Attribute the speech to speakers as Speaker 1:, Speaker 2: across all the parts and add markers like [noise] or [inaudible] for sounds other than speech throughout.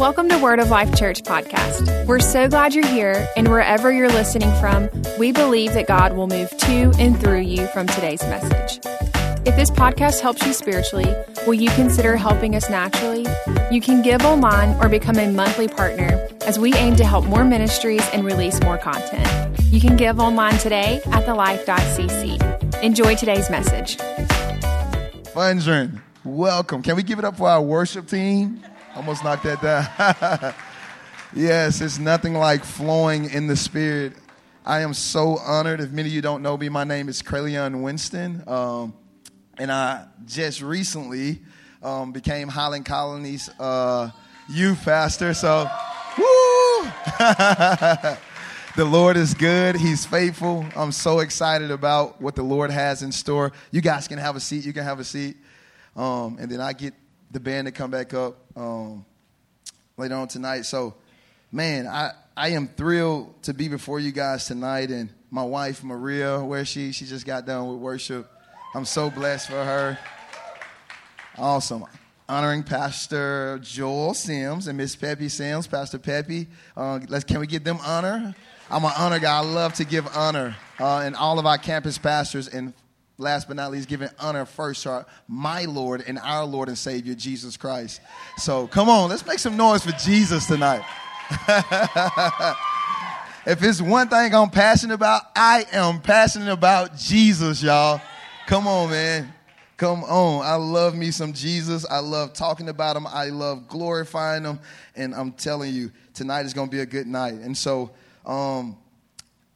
Speaker 1: Welcome to Word of Life Church podcast. We're so glad you're here, and wherever you're listening from, we believe that God will move to and through you from today's message. If this podcast helps you spiritually, will you consider helping us naturally? You can give online or become a monthly partner as we aim to help more ministries and release more content. You can give online today at thelife.cc. Enjoy today's message.
Speaker 2: Fondren, welcome. Can we give it up for our worship team? Almost knocked that down. [laughs] yes, it's nothing like flowing in the spirit. I am so honored. If many of you don't know me, my name is Krayleon Winston. Um, and I just recently um, became Highland Colony's uh, youth pastor. So, woo! [laughs] the Lord is good. He's faithful. I'm so excited about what the Lord has in store. You guys can have a seat. You can have a seat. Um, and then I get the band to come back up um, later on tonight. So, man, I, I am thrilled to be before you guys tonight. And my wife, Maria, where she? She just got done with worship. I'm so blessed for her. Awesome. Honoring Pastor Joel Sims and Miss Peppy Sims, Pastor Peppy. Uh, let's, can we give them honor? I'm an honor guy. I love to give honor. Uh, and all of our campus pastors and last but not least, giving honor first to my Lord and our Lord and Savior, Jesus Christ. So come on, let's make some noise for Jesus tonight. [laughs] if it's one thing I'm passionate about, I am passionate about Jesus, y'all. Come on, man. Come on. I love me some Jesus. I love talking about him. I love glorifying him. And I'm telling you, tonight is going to be a good night. And so, um,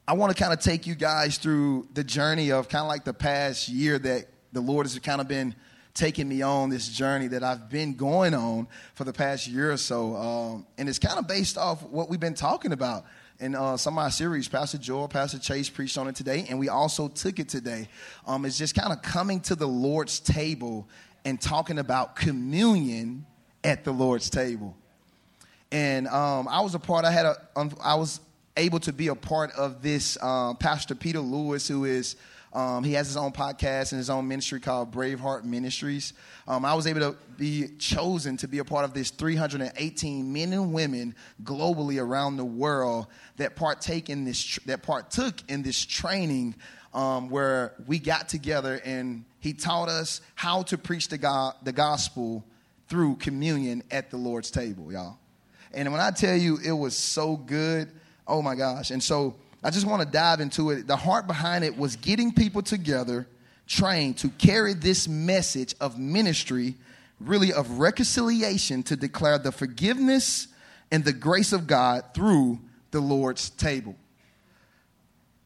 Speaker 2: I want to kind of take you guys through the journey of kind of like the past year that the Lord has kind of been taking me on this journey that I've been going on for the past year or so. Um, and it's kind of based off what we've been talking about in uh, some of our series. Pastor Joel, Pastor Chase preached on it today, and we also took it today. Um, it's just kind of coming to the Lord's table and talking about communion at the Lord's table. And um, I was a part, I had a, I was able to be a part of this. Um, Pastor Peter Lewis, who is um, he has his own podcast and his own ministry called Braveheart Ministries. Um, I was able to be chosen to be a part of this 318 men and women globally around the world that partake in this that partook in this training um, where we got together and he taught us how to preach the, God, the gospel through communion at the Lord's table, y'all. And when I tell you it was so good, Oh my gosh. And so I just want to dive into it. The heart behind it was getting people together, trained to carry this message of ministry, really of reconciliation, to declare the forgiveness and the grace of God through the Lord's table.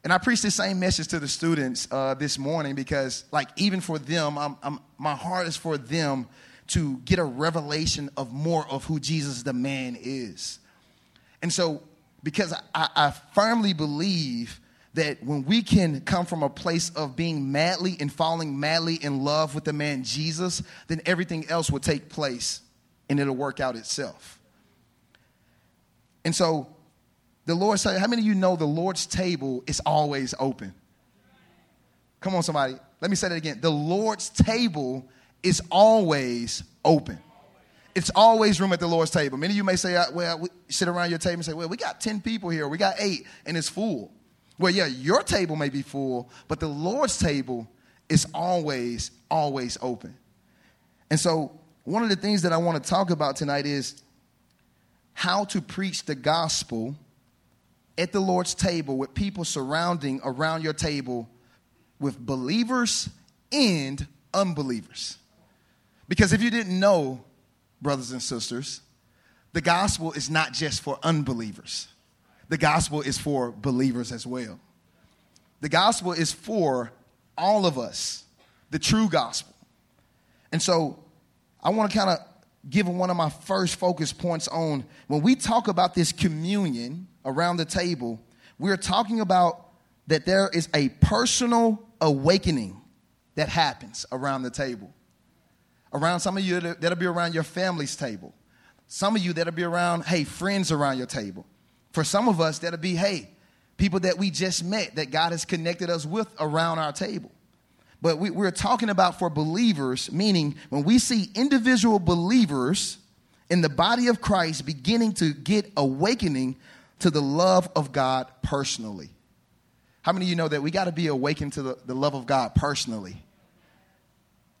Speaker 2: And I preached the same message to the students uh, this morning because, like, even for them, I'm, I'm, my heart is for them to get a revelation of more of who Jesus the man is. And so because I, I firmly believe that when we can come from a place of being madly and falling madly in love with the man Jesus, then everything else will take place and it'll work out itself. And so the Lord said, How many of you know the Lord's table is always open? Come on, somebody. Let me say that again. The Lord's table is always open it's always room at the Lord's table. Many of you may say, uh, well, we sit around your table and say, well, we got 10 people here, we got eight, and it's full. Well, yeah, your table may be full, but the Lord's table is always, always open. And so, one of the things that I want to talk about tonight is how to preach the gospel at the Lord's table with people surrounding around your table with believers and unbelievers. Because if you didn't know, brothers and sisters, the gospel is not just for unbelievers, the gospel is for believers as well. The gospel is for all of us, the true gospel. And so I want to kind of give one of my first focus points on when we talk about this communion around the table, we're talking about that there is a personal awakening that happens around the table around some of you that'll be around your family's table. Some of you that'll be around, hey, friends around your table. For some of us, that'll be, hey, people that we just met that God has connected us with around our table. But we, are talking about for believers, meaning when we see individual believers in the body of Christ beginning to get awakening to the love of God personally. How many of you know that we got to be awakened to the, the love of God personally?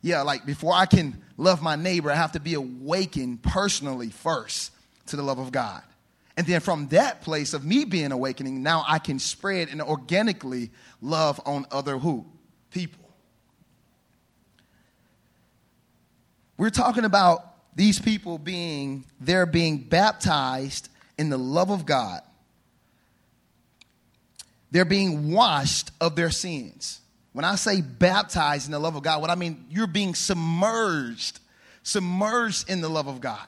Speaker 2: Yeah, like before I can love my neighbor, I have to be awakened personally first to the love of God. And then from that place of me being awakening, now I can spread and organically love on other who? People. We're talking about these people being, they're being baptized in the love of God. They're being washed of their sins. When I say baptized in the love of God, what I mean, you're being submerged, submerged in the love of God.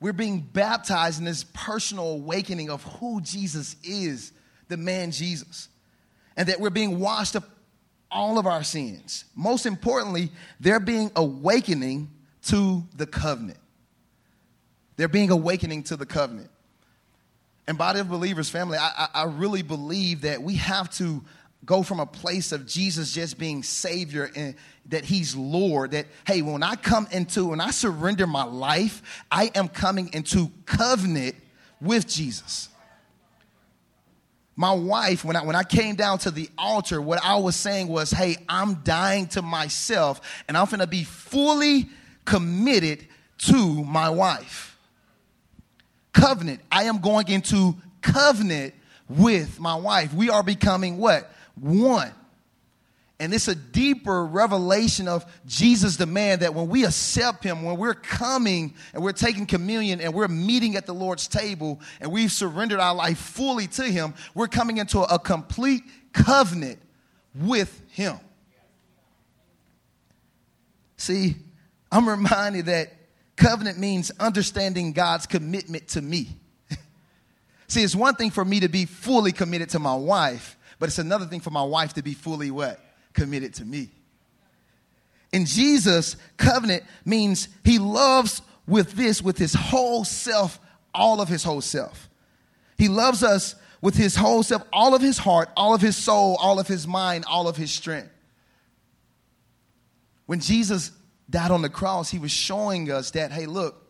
Speaker 2: We're being baptized in this personal awakening of who Jesus is, the man Jesus. And that we're being washed of all of our sins. Most importantly, they're being awakening to the covenant. They're being awakening to the covenant. And body of believers, family, I, I, really believe that we have to go from a place of Jesus just being Savior and that He's Lord. That, hey, when I come into, when I surrender my life, I am coming into covenant with Jesus. My wife, when I, when I came down to the altar, what I was saying was, hey, I'm dying to myself and I'm going to be fully committed to my wife covenant. I am going into covenant with my wife. We are becoming what? One. And it's a deeper revelation of Jesus, the man, that when we accept him, when we're coming and we're taking communion and we're meeting at the Lord's table and we've surrendered our life fully to him, we're coming into a complete covenant with him. See, I'm reminded that Covenant means understanding God's commitment to me. [laughs] See, it's one thing for me to be fully committed to my wife, but it's another thing for my wife to be fully what? Committed to me. In Jesus, covenant means he loves with this, with his whole self, all of his whole self. He loves us with his whole self, all of his heart, all of his soul, all of his mind, all of his strength. When Jesus died on the cross, he was showing us that, hey, look,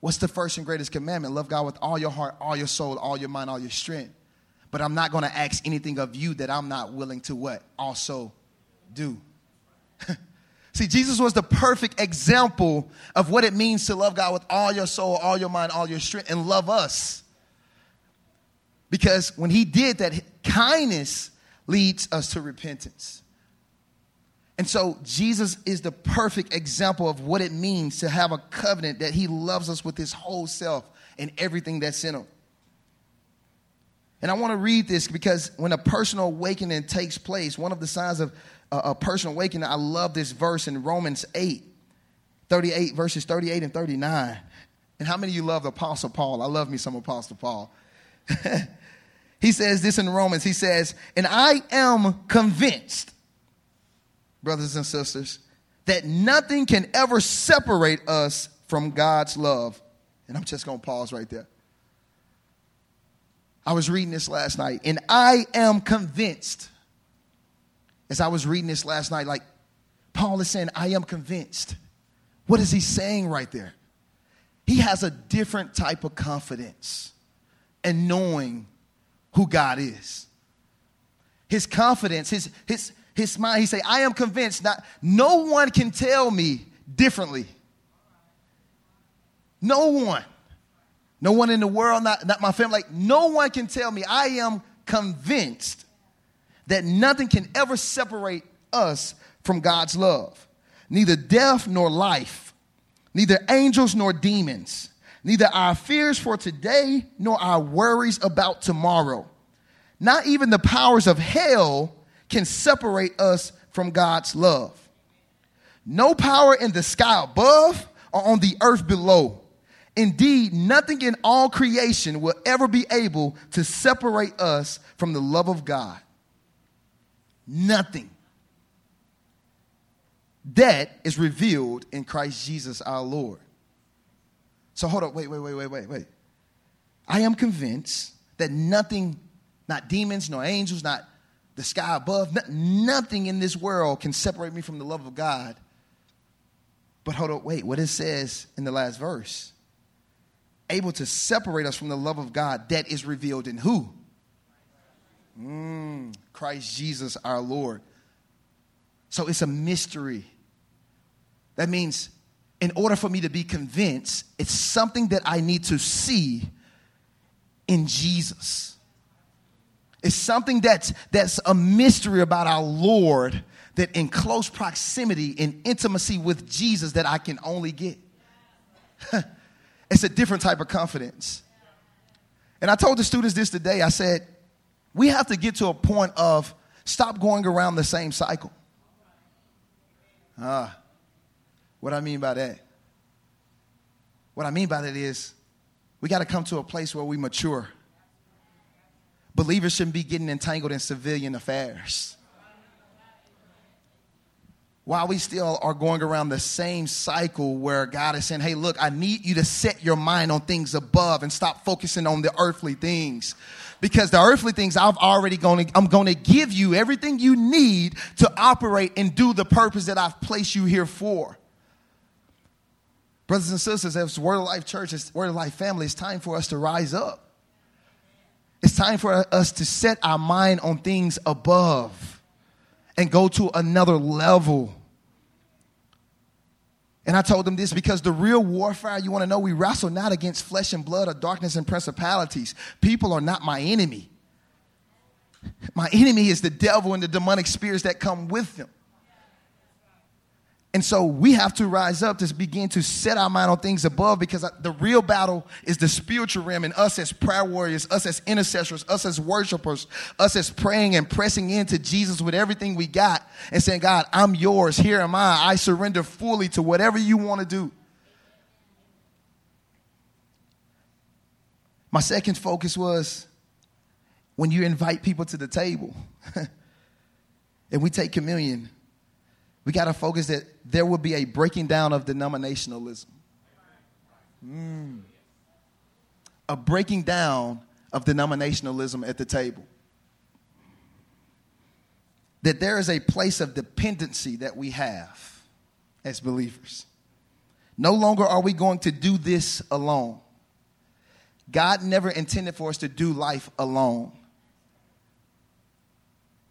Speaker 2: what's the first and greatest commandment? Love God with all your heart, all your soul, all your mind, all your strength. But I'm not going to ask anything of you that I'm not willing to what? Also do. [laughs] See, Jesus was the perfect example of what it means to love God with all your soul, all your mind, all your strength, and love us. Because when he did that, kindness leads us to repentance. And so Jesus is the perfect example of what it means to have a covenant that he loves us with his whole self and everything that's in him. And I want to read this because when a personal awakening takes place, one of the signs of a personal awakening, I love this verse in Romans 8, 38, verses 38 and 39. And how many of you love Apostle Paul? I love me some Apostle Paul. [laughs] he says this in Romans. He says, And I am convinced brothers and sisters, that nothing can ever separate us from God's love. And I'm just going to pause right there. I was reading this last night, and I am convinced, as I was reading this last night, like Paul is saying, I am convinced. What is he saying right there? He has a different type of confidence and knowing who God is. His confidence, his, his, his mind, he say, I am convinced that no one can tell me differently. No one. No one in the world, not, not my family, like no one can tell me. I am convinced that nothing can ever separate us from God's love. Neither death nor life, neither angels nor demons, neither our fears for today nor our worries about tomorrow. Not even the powers of hell can separate us from God's love. No power in the sky above or on the earth below. Indeed, nothing in all creation will ever be able to separate us from the love of God. Nothing. That is revealed in Christ Jesus our Lord. So hold up, wait, wait, wait, wait, wait, wait. I am convinced that nothing, not demons, nor angels, not the sky above. Nothing in this world can separate me from the love of God. But hold up, wait, what it says in the last verse. Able to separate us from the love of God that is revealed in who? Mm, Christ Jesus our Lord. So it's a mystery. That means, in order for me to be convinced, it's something that I need to see in Jesus. It's something that's, that's a mystery about our Lord that in close proximity, in intimacy with Jesus, that I can only get. [laughs] it's a different type of confidence. And I told the students this today. I said, we have to get to a point of stop going around the same cycle. Ah, what I mean by that? What I mean by that is we got to come to a place where we mature. Believers shouldn't be getting entangled in civilian affairs. While we still are going around the same cycle where God is saying, hey, look, I need you to set your mind on things above and stop focusing on the earthly things because the earthly things I've already going to, I'm going to give you everything you need to operate and do the purpose that I've placed you here for. Brothers and sisters, as Word of Life Church, as Word of Life family, it's time for us to rise up. It's time for us to set our mind on things above and go to another level. And I told them this because the real warfare, you want to know, we wrestle not against flesh and blood or darkness and principalities. People are not my enemy. My enemy is the devil and the demonic spirits that come with them. And so we have to rise up to begin to set our mind on things above because the real battle is the spiritual realm and us as prayer warriors, us as intercessors, us as worshipers, us as praying and pressing into Jesus with everything we got and saying, God, I'm yours. Here am I. I surrender fully to whatever you want to do. My second focus was when you invite people to the table [laughs] and we take communion we got to focus that there will be a breaking down of denominationalism. Mm. A breaking down of denominationalism at the table. That there is a place of dependency that we have as believers. No longer are we going to do this alone. God never intended for us to do life alone.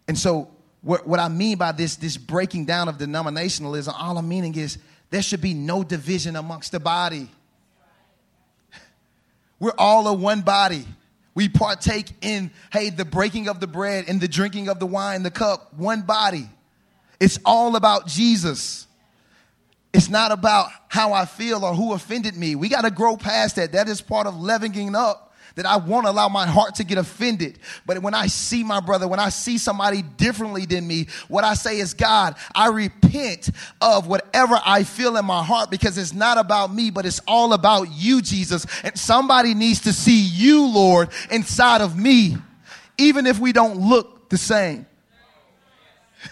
Speaker 2: And so what, what I mean by this, this breaking down of denominationalism, all I'm meaning is there should be no division amongst the body. [laughs] We're all a one body. We partake in, hey, the breaking of the bread and the drinking of the wine, the cup, one body. It's all about Jesus. It's not about how I feel or who offended me. We got to grow past that. That is part of leavening up that I won't allow my heart to get offended. But when I see my brother, when I see somebody differently than me, what I say is, God, I repent of whatever I feel in my heart because it's not about me, but it's all about you, Jesus. And somebody needs to see you, Lord, inside of me, even if we don't look the same. [laughs]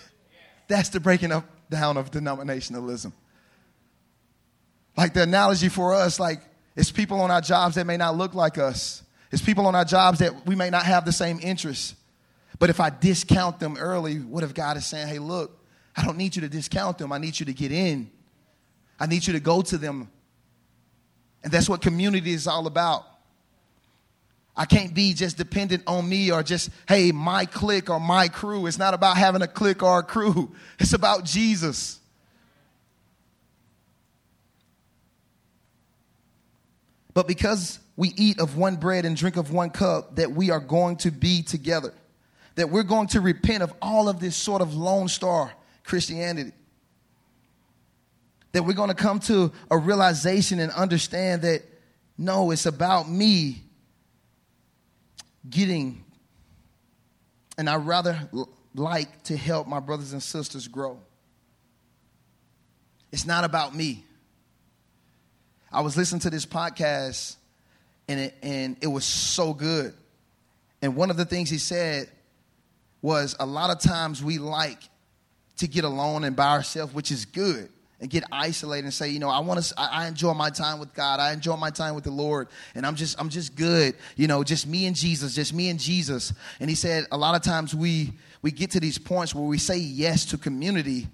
Speaker 2: That's the breaking up down of denominationalism. Like the analogy for us, like it's people on our jobs that may not look like us. It's people on our jobs that we may not have the same interests. But if I discount them early, what if God is saying, hey, look, I don't need you to discount them. I need you to get in. I need you to go to them. And that's what community is all about. I can't be just dependent on me or just, hey, my clique or my crew. It's not about having a clique or a crew, [laughs] it's about Jesus. But because we eat of one bread and drink of one cup, that we are going to be together. That we're going to repent of all of this sort of Lone Star Christianity. That we're going to come to a realization and understand that no, it's about me getting, and I rather like to help my brothers and sisters grow. It's not about me. I was listening to this podcast and it, and it was so good. And one of the things he said was a lot of times we like to get alone and by ourselves, which is good, and get isolated and say, you know, I want to, I enjoy my time with God, I enjoy my time with the Lord, and I'm just, I'm just good, you know, just me and Jesus, just me and Jesus. And he said a lot of times we we get to these points where we say yes to community,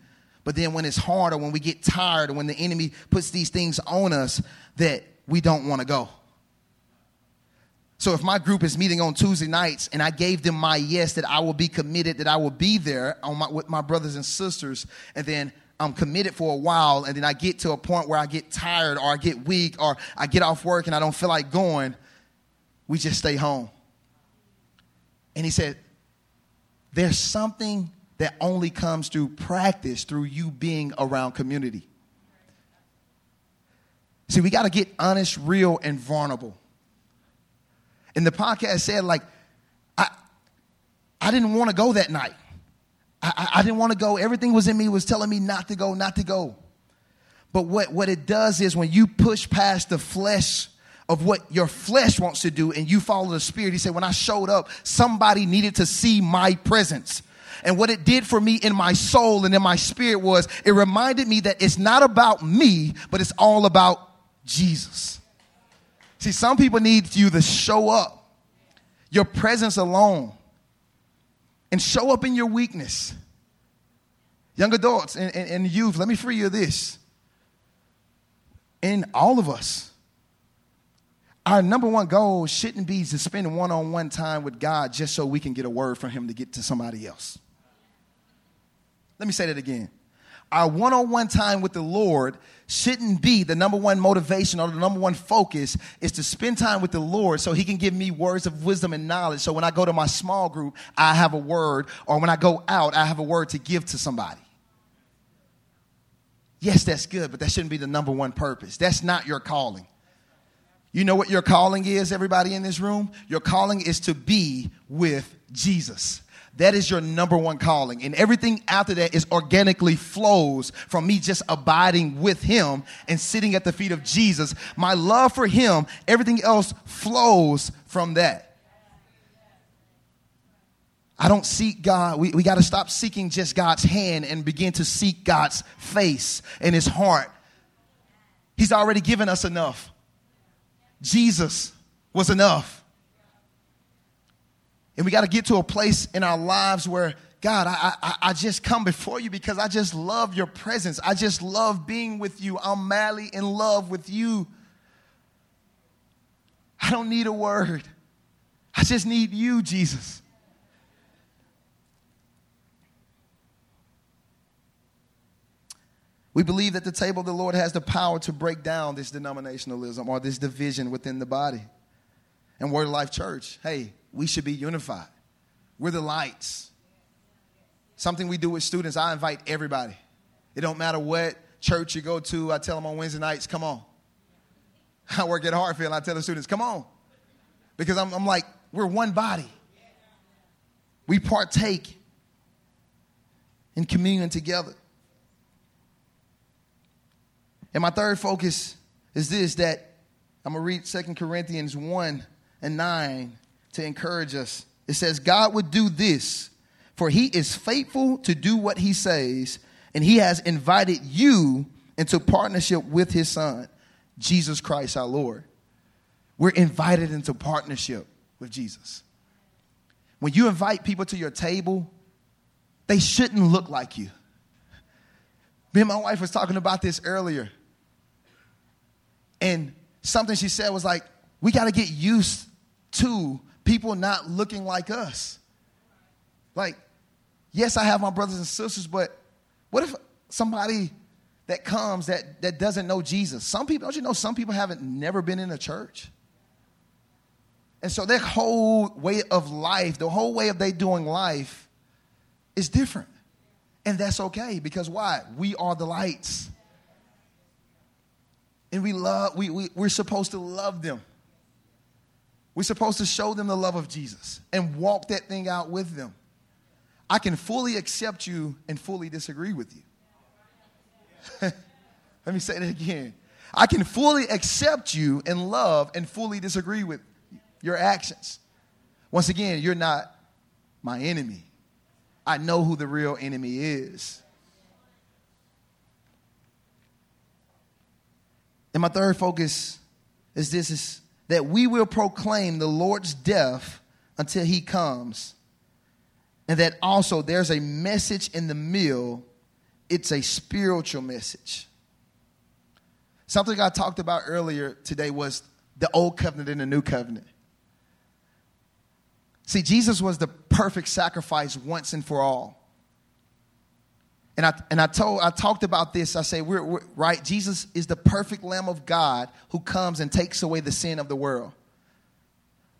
Speaker 2: but then when it's hard or when we get tired or when the enemy puts these things on us, that we don't want to go. So if my group is meeting on Tuesday nights and I gave them my yes that I will be committed, that I will be there my, with my brothers and sisters, and then I'm committed for a while, and then I get to a point where I get tired or I get weak or I get off work and I don't feel like going, we just stay home. And he said, There's something that only comes through practice, through you being around community. See, we got to get honest, real, and vulnerable. And the podcast said, like, I, I didn't want to go that night. I, I didn't want to go. Everything was in me was telling me not to go, not to go. But what, what it does is when you push past the flesh of what your flesh wants to do and you follow the spirit, he said, when I showed up, somebody needed to see my presence. And what it did for me in my soul and in my spirit was it reminded me that it's not about me, but it's all about Jesus. See, some people need you to show up, your presence alone, and show up in your weakness. Young adults and, and, and youth, let me free you of this. In all of us, our number one goal shouldn't be to spend one on one time with God just so we can get a word from Him to get to somebody else. Let me say that again our one on one time with the Lord shouldn't be the number one motivation or the number one focus is to spend time with the Lord so He can give me words of wisdom and knowledge. So when I go to my small group, I have a word, or when I go out, I have a word to give to somebody. Yes, that's good, but that shouldn't be the number one purpose. That's not your calling. You know what your calling is, everybody in this room? Your calling is to be with Jesus. That is your number one calling. And everything after that is organically flows from me just abiding with him and sitting at the feet of Jesus. My love for him, everything else flows from that. I don't seek God. We, we got to stop seeking just God's hand and begin to seek God's face and his heart. He's already given us enough. Jesus was enough. And we got to get to a place in our lives where, God, I, I, I, just come before you because I just love your presence. I just love being with you. I'm madly in love with you. I don't need a word. I just need you, Jesus. We believe that the table of the Lord has the power to break down this denominationalism or this division within the body. And Word Life Church, hey, we should be unified. We're the lights. Something we do with students, I invite everybody. It don't matter what church you go to. I tell them on Wednesday nights, come on. [laughs] I work at Hartfield. I tell the students, come on. Because I'm, I'm like, we're one body. We partake in communion together. And my third focus is this that I'm going to read Second Corinthians 1 and 9 to encourage us. It says, God would do this, for he is faithful to do what he says, and he has invited you into partnership with his son, Jesus Christ our Lord. We're invited into partnership with Jesus. When you invite people to your table, they shouldn't look like you. Me and my wife was talking about this earlier. And something she said was like, we got to get used to people not looking like us. Like, yes, I have my brothers and sisters, but what if somebody that comes that, that doesn't know Jesus? Some people, don't you know, some people haven't never been in a church. And so their whole way of life, the whole way of they doing life is different. And that's okay because why? We are the lights. And we love, we, we, we're supposed to love them. We're supposed to show them the love of Jesus and walk that thing out with them. I can fully accept you and fully disagree with you. [laughs] Let me say that again. I can fully accept you and love and fully disagree with your actions. Once again, you're not my enemy. I know who the real enemy is. And my third focus is this is that we will proclaim the Lord's death until he comes. And that also there's a message in the meal, it's a spiritual message. Something I talked about earlier today was the old covenant and the new covenant. See, Jesus was the perfect sacrifice once and for all. And I, and I told I talked about this. I say we're, we're, right. Jesus is the perfect Lamb of God who comes and takes away the sin of the world.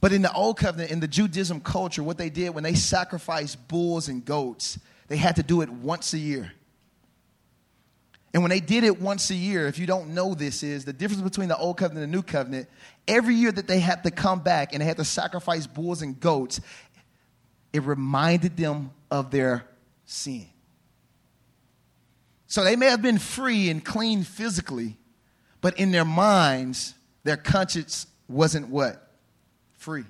Speaker 2: But in the old covenant, in the Judaism culture, what they did when they sacrificed bulls and goats, they had to do it once a year. And when they did it once a year, if you don't know this, is the difference between the old covenant and the new covenant. Every year that they had to come back and they had to sacrifice bulls and goats, it reminded them of their sin. So they may have been free and clean physically, but in their minds, their conscience wasn't what? Free.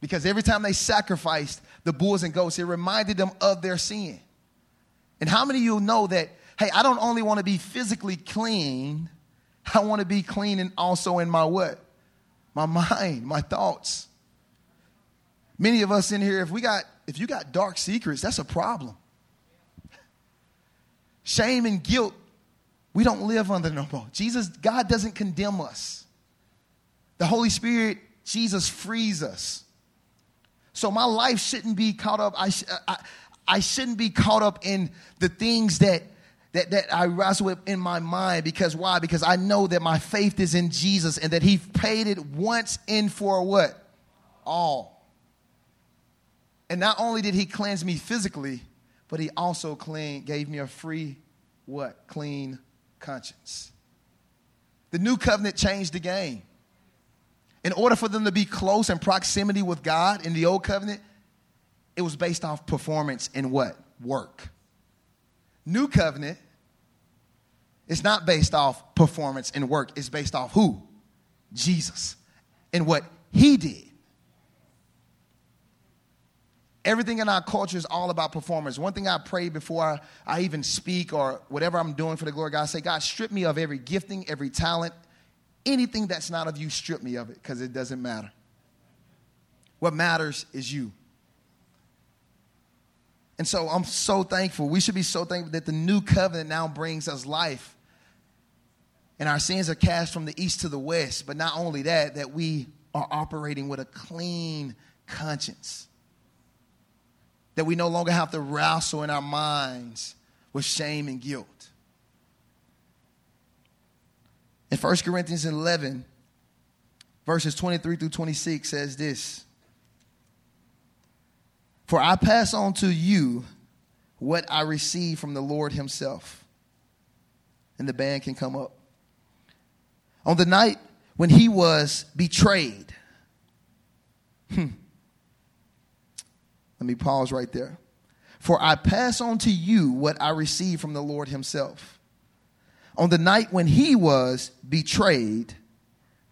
Speaker 2: Because every time they sacrificed the bulls and goats, it reminded them of their sin. And how many of you know that, hey, I don't only want to be physically clean, I want to be clean and also in my what? My mind, my thoughts. Many of us in here, if we got, if you got dark secrets, that's a problem. Shame and guilt, we don't live under no more. Jesus, God doesn't condemn us. The Holy Spirit, Jesus frees us. So my life shouldn't be caught up. I, I, I shouldn't be caught up in the things that that, that I wrestle with in my mind because why? Because I know that my faith is in Jesus and that He paid it once and for what? All. And not only did He cleanse me physically, but he also clean, gave me a free, what? Clean conscience. The new covenant changed the game. In order for them to be close in proximity with God in the old covenant, it was based off performance and what? Work. New covenant is not based off performance and work, it's based off who? Jesus and what he did. Everything in our culture is all about performance. One thing I pray before I, I even speak or whatever I'm doing for the glory of God, I say, God, strip me of every gifting, every talent, anything that's not of you, strip me of it because it doesn't matter. What matters is you. And so I'm so thankful. We should be so thankful that the new covenant now brings us life. And our sins are cast from the east to the west. But not only that, that we are operating with a clean conscience that we no longer have to wrestle in our minds with shame and guilt. In 1 Corinthians 11, verses 23 through 26 says this For I pass on to you what I received from the Lord Himself. And the band can come up. On the night when He was betrayed, hmm, let me pause right there. For I pass on to you what I received from the Lord Himself. On the night when He was betrayed,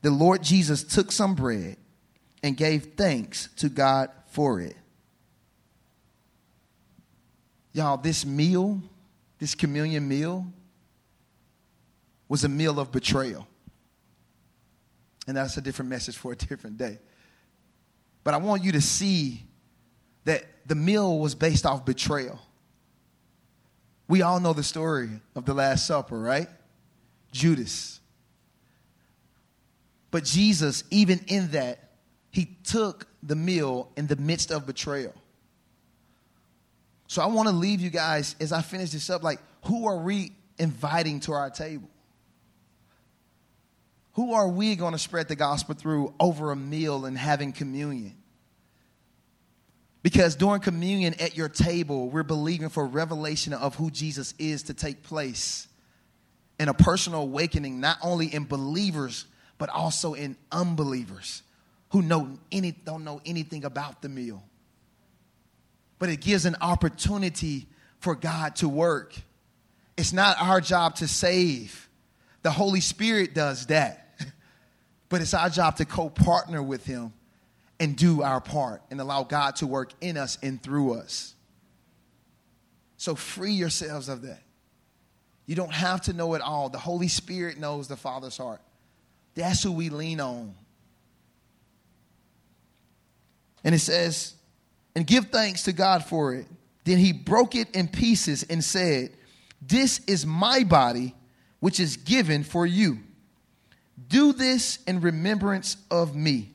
Speaker 2: the Lord Jesus took some bread and gave thanks to God for it. Y'all, this meal, this communion meal, was a meal of betrayal. And that's a different message for a different day. But I want you to see that the meal was based off betrayal. We all know the story of the Last Supper, right? Judas. But Jesus, even in that, he took the meal in the midst of betrayal. So I want to leave you guys as I finish this up like, who are we inviting to our table? Who are we going to spread the gospel through over a meal and having communion? Because during communion at your table, we're believing for revelation of who Jesus is to take place and a personal awakening, not only in believers, but also in unbelievers who know any, don't know anything about the meal. But it gives an opportunity for God to work. It's not our job to save, the Holy Spirit does that. [laughs] but it's our job to co partner with Him and do our part and allow God to work in us and through us. So free yourselves of that. You don't have to know it all. The Holy Spirit knows the Father's heart. That's who we lean on. And it says, and give thanks to God for it. Then he broke it in pieces and said, This is my body, which is given for you. Do this in remembrance of me.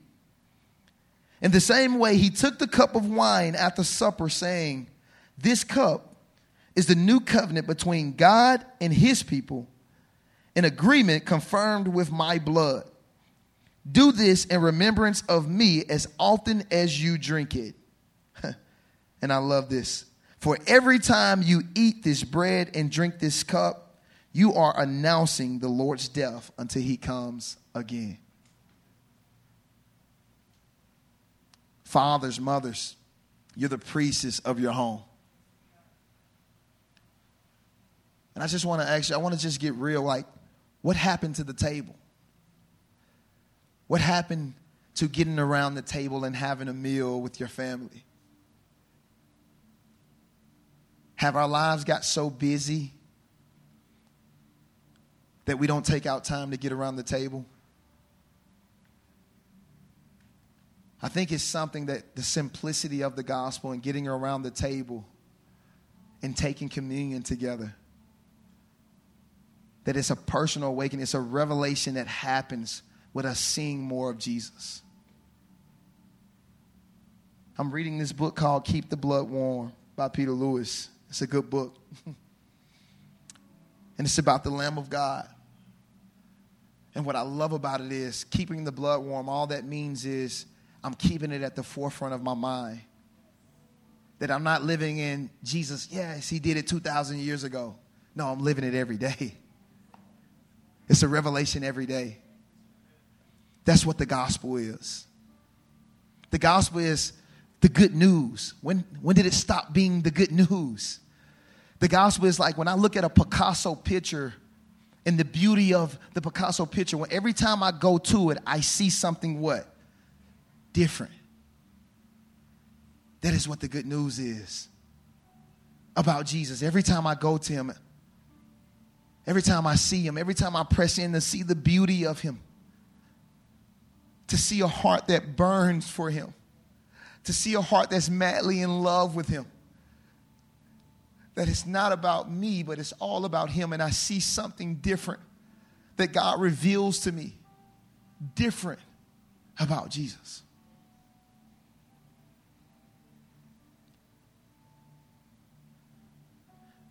Speaker 2: In the same way, he took the cup of wine at the supper, saying, This cup is the new covenant between God and his people, an agreement confirmed with my blood. Do this in remembrance of me as often as you drink it. [laughs] and I love this. For every time you eat this bread and drink this cup, you are announcing the Lord's death until he comes again. Fathers, mothers, you're the priestess of your home. And I just want to ask you, I want to just get real like, what happened to the table? What happened to getting around the table and having a meal with your family? Have our lives got so busy that we don't take out time to get around the table? I think it's something that the simplicity of the gospel and getting around the table and taking communion together. That it's a personal awakening, it's a revelation that happens with us seeing more of Jesus. I'm reading this book called Keep the Blood Warm by Peter Lewis. It's a good book. [laughs] and it's about the Lamb of God. And what I love about it is keeping the blood warm, all that means is I'm keeping it at the forefront of my mind. That I'm not living in Jesus, yes, he did it 2,000 years ago. No, I'm living it every day. [laughs] It's a revelation every day. That's what the gospel is. The gospel is the good news. When, when did it stop being the good news? The gospel is like when I look at a Picasso picture and the beauty of the Picasso picture, when every time I go to it, I see something what? Different. That is what the good news is about Jesus. Every time I go to him, every time I see him, every time I press in to see the beauty of him, to see a heart that burns for him, to see a heart that's madly in love with him. That it's not about me, but it's all about him, and I see something different that God reveals to me, different about Jesus.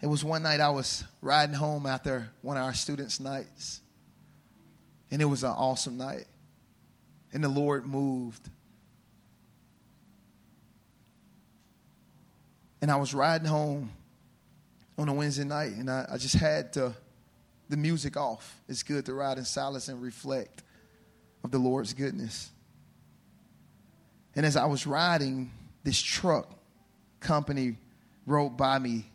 Speaker 2: It was one night I was riding home after one of our students' nights. And it was an awesome night. And the Lord moved. And I was riding home on a Wednesday night, and I, I just had to, the music off. It's good to ride in silence and reflect of the Lord's goodness. And as I was riding, this truck company rode by me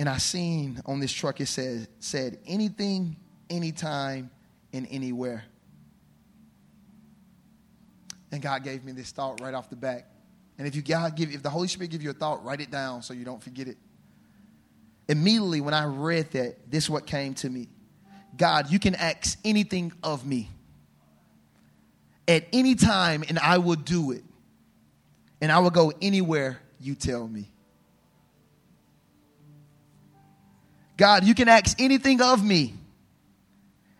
Speaker 2: and I seen on this truck it said said anything, anytime, and anywhere. And God gave me this thought right off the back. And if you God give if the Holy Spirit give you a thought, write it down so you don't forget it. Immediately when I read that, this what came to me. God, you can ask anything of me at any time, and I will do it. And I will go anywhere you tell me. God, you can ask anything of me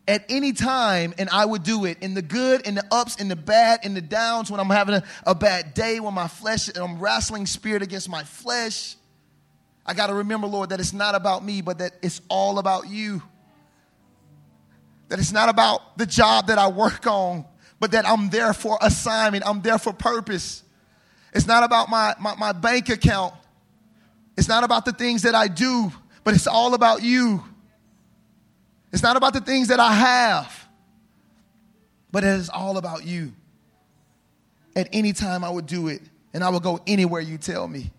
Speaker 2: at any time and I would do it in the good, in the ups, in the bad, in the downs, when I'm having a, a bad day, when my flesh, I'm wrestling spirit against my flesh. I got to remember, Lord, that it's not about me, but that it's all about you. That it's not about the job that I work on, but that I'm there for assignment, I'm there for purpose. It's not about my, my, my bank account, it's not about the things that I do, but it's all about you. It's not about the things that I have, but it is all about you. At any time, I would do it, and I would go anywhere you tell me.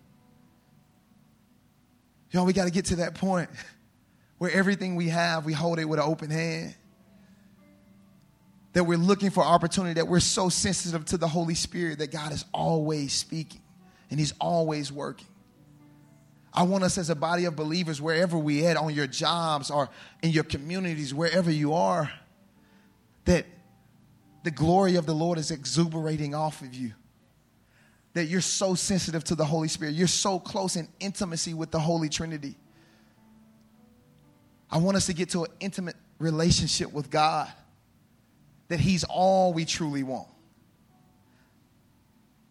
Speaker 2: Y'all, we got to get to that point [laughs] where everything we have, we hold it with an open hand. That we're looking for opportunity, that we're so sensitive to the Holy Spirit that God is always speaking and He's always working. I want us as a body of believers, wherever we at, on your jobs or in your communities, wherever you are, that the glory of the Lord is exuberating off of you. That you're so sensitive to the Holy Spirit. You're so close in intimacy with the Holy Trinity. I want us to get to an intimate relationship with God. That He's all we truly want.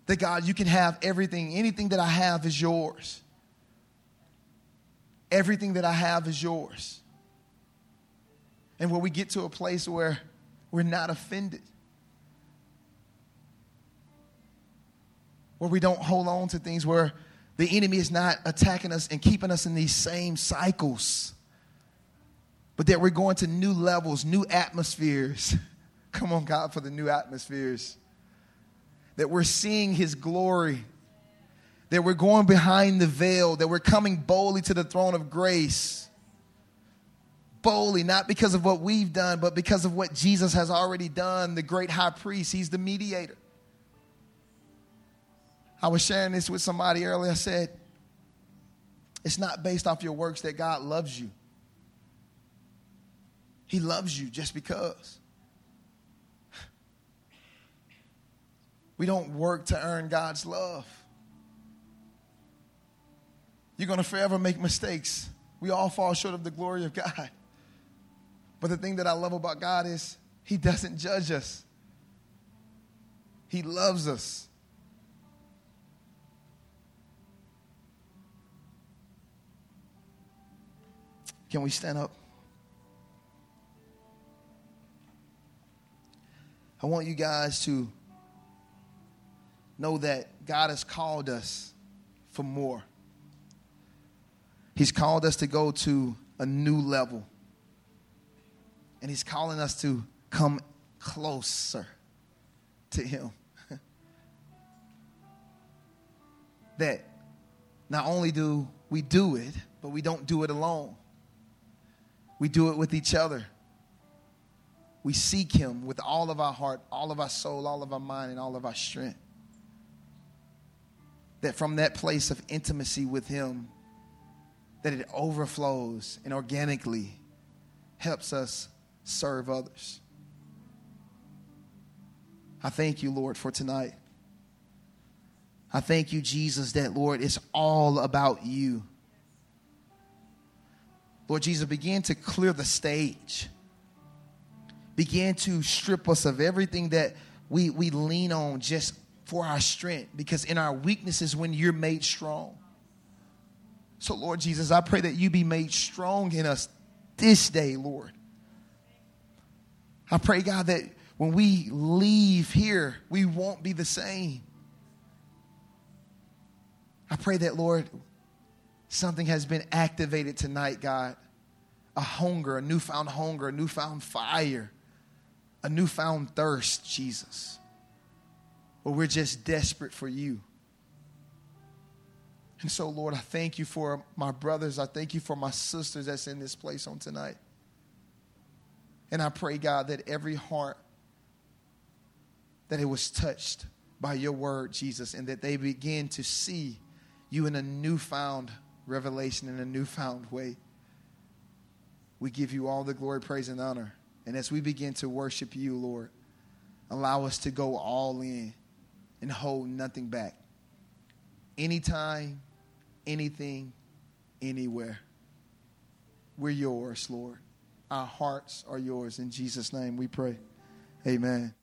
Speaker 2: That God, you can have everything. Anything that I have is yours. Everything that I have is yours. And where we get to a place where we're not offended, where we don't hold on to things, where the enemy is not attacking us and keeping us in these same cycles, but that we're going to new levels, new atmospheres. [laughs] Come on, God, for the new atmospheres. That we're seeing his glory that we're going behind the veil, that we're coming boldly to the throne of grace. Boldly, not because of what we've done, but because of what Jesus has already done, the great high priest. He's the mediator. I was sharing this with somebody earlier. I said, it's not based off your works that God loves you. He loves you just because. We don't work to earn God's love. You're going to forever make mistakes. We all fall short of the glory of God. But the thing that I love about God is He doesn't judge us, He loves us. Can we stand up? I want you guys to know that God has called us for more. He's called us to go to a new level. And He's calling us to come closer to Him. [laughs] that not only do we do it, but we don't do it alone. We do it with each other. We seek Him with all of our heart, all of our soul, all of our mind, and all of our strength. That from that place of intimacy with Him, that it overflows and organically helps us serve others. I thank you, Lord, for tonight. I thank you, Jesus, that, Lord, it's all about you. Lord Jesus, begin to clear the stage. Begin to strip us of everything that we, we lean on just for our strength, because in our weaknesses, when you're made strong. So, Lord Jesus, I pray that you be made strong in us this day, Lord. I pray, God, that when we leave here, we won't be the same. I pray that, Lord, something has been activated tonight, God. A hunger, a newfound hunger, a newfound fire, a newfound thirst, Jesus. Where we're just desperate for you. And so, Lord, I thank you for my brothers. I thank you for my sisters that's in this place on tonight. And I pray, God, that every heart that it was touched by your word, Jesus, and that they begin to see you in a newfound revelation, in a newfound way. We give you all the glory, praise, and honor. And as we begin to worship you, Lord, allow us to go all in and hold nothing back. Anytime, anything, anywhere. We're yours, Lord. Our hearts are yours. In Jesus' name we pray. Amen.